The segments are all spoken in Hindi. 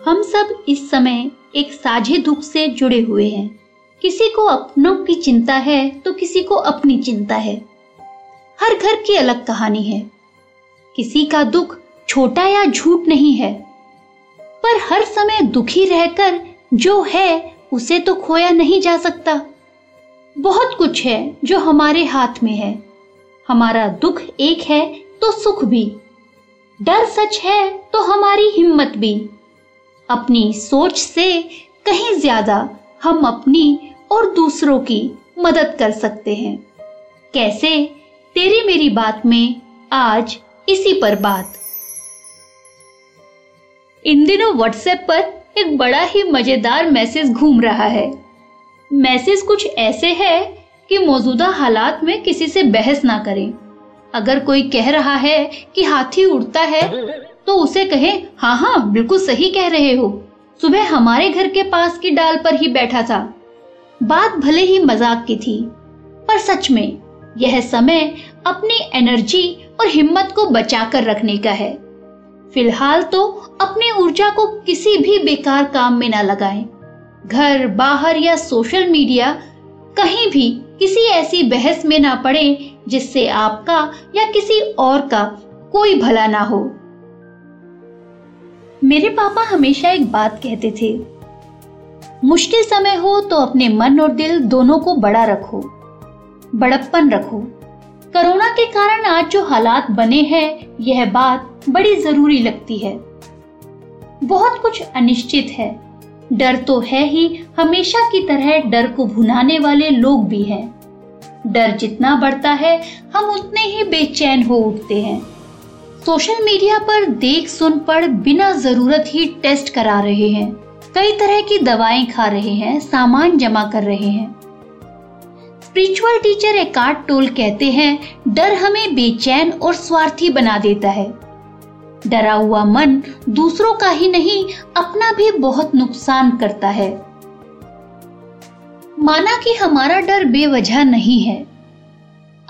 हम सब इस समय एक साझे दुख से जुड़े हुए हैं। किसी को अपनों की चिंता है तो किसी को अपनी चिंता है। हर घर की अलग कहानी है। किसी का दुख छोटा या झूठ नहीं है, पर हर समय दुखी रहकर जो है, उसे तो खोया नहीं जा सकता। बहुत कुछ है जो हमारे हाथ में है। हमारा दुख एक है तो सुख भी। डर सच है तो हमारी हिम्मत भी। अपनी सोच से कहीं ज़्यादा हम अपनी और दूसरों की मदद कर सकते हैं। कैसे? तेरी मेरी बात में आज इसी पर बात। इन दिनों व्हाट्सएप पर एक बड़ा ही मज़ेदार मैसेज घूम रहा है। मैसेज कुछ ऐसे है कि मौजूदा हालात में किसी से बहस ना करें। अगर कोई कह रहा है कि हाथी उड़ता है तो उसे कहे हाँ हाँ बिल्कुल सही कह रहे हो। सुबह हमारे घर के पास की डाल पर ही बैठा था। बात भले ही मज़ाक की थी, पर सच में, यह समय अपनी एनर्जी और हिम्मत को बचाकर रखने का है। फ़िलहाल तो अपनी ऊर्जा को किसी भी बेकार काम में न लगाएँ। घर, बाहर या सोशल मीडिया, कहीं भी किसी ऐसी बहस में ना पड़े जिससे आपका या किसी और का कोई भला ना हो। मेरे पापा हमेशा एक बात कहते थे, मुश्किल समय हो तो अपने मन और दिल दोनों को बड़ा रखो, बड़प्पन रखो। कोरोना के कारण आज जो हालात बने हैं, यह बात बड़ी ज़रूरी लगती है। बहुत कुछ अनिश्चित है। डर तो है ही, हमेशा की तरह डर को भुनाने वाले लोग भी हैं। डर जितना बढ़ता है, हम उतने ही बेचैन हो उठते हैं। सोशल मीडिया पर देख सुन पढ़ बिना ज़रूरत ही टेस्ट करा रहे हैं। कई तरह की दवाएँ खा रहे हैं, सामान जमा कर रहे हैं। स्पिरिचुअल टीचर एकार्ट टोल कहते हैं, डर हमें बेचैन और स्वार्थी बना देता है। डरा हुआ मन दूसरों का ही नहीं, अपना भी बहुत नुकसान करता है। माना कि हमारा डर बेवजह नहीं है।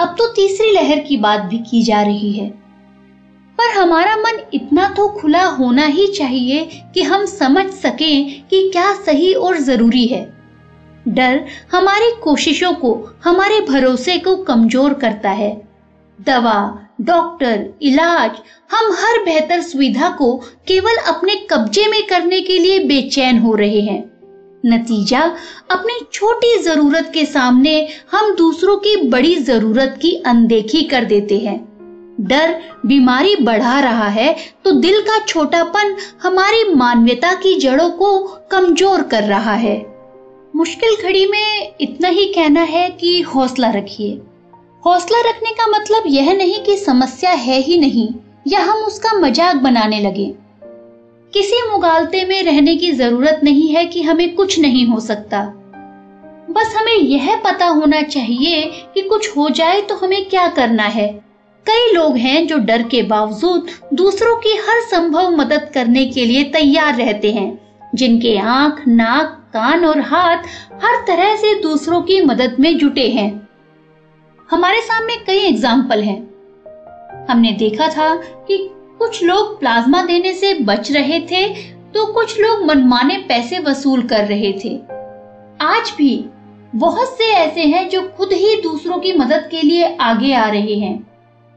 अब तो तीसरी लहर की बात भी की जा रही है। पर हमारा मन इतना तो खुला होना ही चाहिए कि हम समझ सकें कि क्या सही और ज़रूरी है। डर हमारी कोशिशों को, हमारे भरोसे को कमज़ोर करता है। दवा, डॉक्टर, इलाज, हम हर बेहतर सुविधा को केवल अपने कब्जे में करने के लिए बेचैन हो रहे हैं। नतीजा, अपनी छोटी ज़रूरत के सामने हम दूसरों की बड़ी ज़रूरत की अनदेखी कर देते हैं। डर बीमारी बढ़ा रहा है तो दिल का छोटापन हमारी मानवता की जड़ों को कमज़ोर कर रहा है। मुश्किल घड़ी में इतना ही कहना है कि हौसला रखिए। हौसला रखने का मतलब यह नहीं कि समस्या है ही नहीं, या हम उसका मज़ाक बनाने लगे। किसी मुगालते में रहने की ज़रूरत नहीं है कि हमें कुछ नहीं हो सकता। बस हमें यह पता होना चाहिए कि कुछ हो जाए तो हमें क्या करना है। कई लोग हैं जो डर के बावजूद दूसरों की हर संभव मदद करने के लिए तैयार रहते हैं, जिनके आँख, नाक, कान और हाथ हर तरह से दूसरों की मदद में जुटे हैं। हमारे सामने कई एग्ज़ाम्पल हैं। हमने देखा था कि कुछ लोग प्लाज्मा देने से बच रहे थे तो कुछ लोग मनमाने पैसे वसूल कर रहे थे। आज भी बहुत से ऐसे हैं जो खुद ही दूसरों की मदद के लिए आगे आ रहे हैं।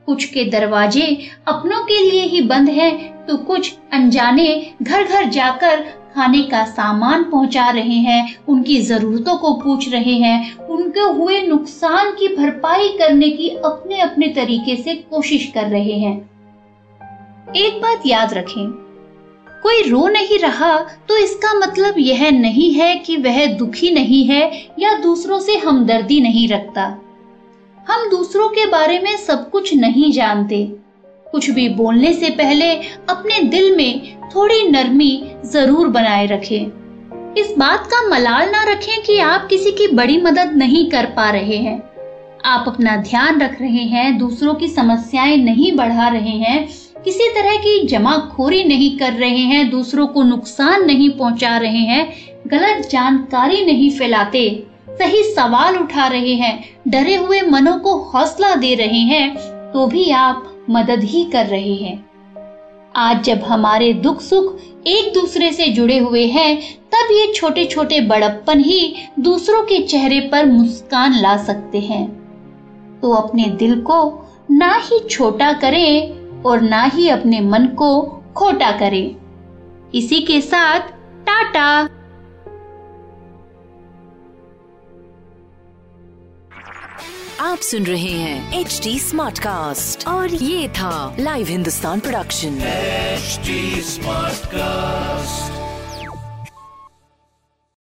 कुछ के दरवाजे अपनों के लिए ही बंद हैं तो कुछ अनजाने घर घर जाकर खाने का सामान पहुँचा रहे हैं, उनकी जरूरतों को पूछ रहे हैं, उनके हुए नुकसान की भरपाई करने की अपने अपने तरीके से कोशिश कर रहे हैं। एक बात याद रखें। कोई रो नहीं रहा तो इसका मतलब यह नहीं है कि वह दुखी नहीं है या दूसरों से हमदर्दी नहीं रखता। हम दूसरों के बारे में सब कुछ नहीं जानते। कुछ भी बोलने से पहले अपने दिल में थोड़ी नरमी ज़रूर बनाए रखें। इस बात का मलाल ना रखें कि आप किसी की बड़ी मदद नहीं कर पा रहे हैं। आप अपना ध्यान रख रहे हैं, दूसरों की समस्याएँ नहीं बढ़ा रहे हैं किसी तरह की जमाखोरी नहीं कर रहे हैं, दूसरों को नुकसान नहीं पहुँचा रहे हैं, गलत जानकारी नहीं फैलाते, सही सवाल उठा रहे हैं, डरे हुए मनों को हौसला दे रहे हैं तो भी आप मदद ही कर रहे हैं। आज जब हमारे दुख सुख एक दूसरे से जुड़े हुए हैं, तब ये छोटे छोटे बड़प्पन ही दूसरों के चेहरे पर मुस्कान ला सकते हैं। तो अपने दिल को ना ही छोटा करें और ना ही अपने मन को खोटा करें। इसी के साथ टाटा। आप सुन रहे हैं एच डी स्मार्ट कास्ट और ये था live Hindustan production smart cast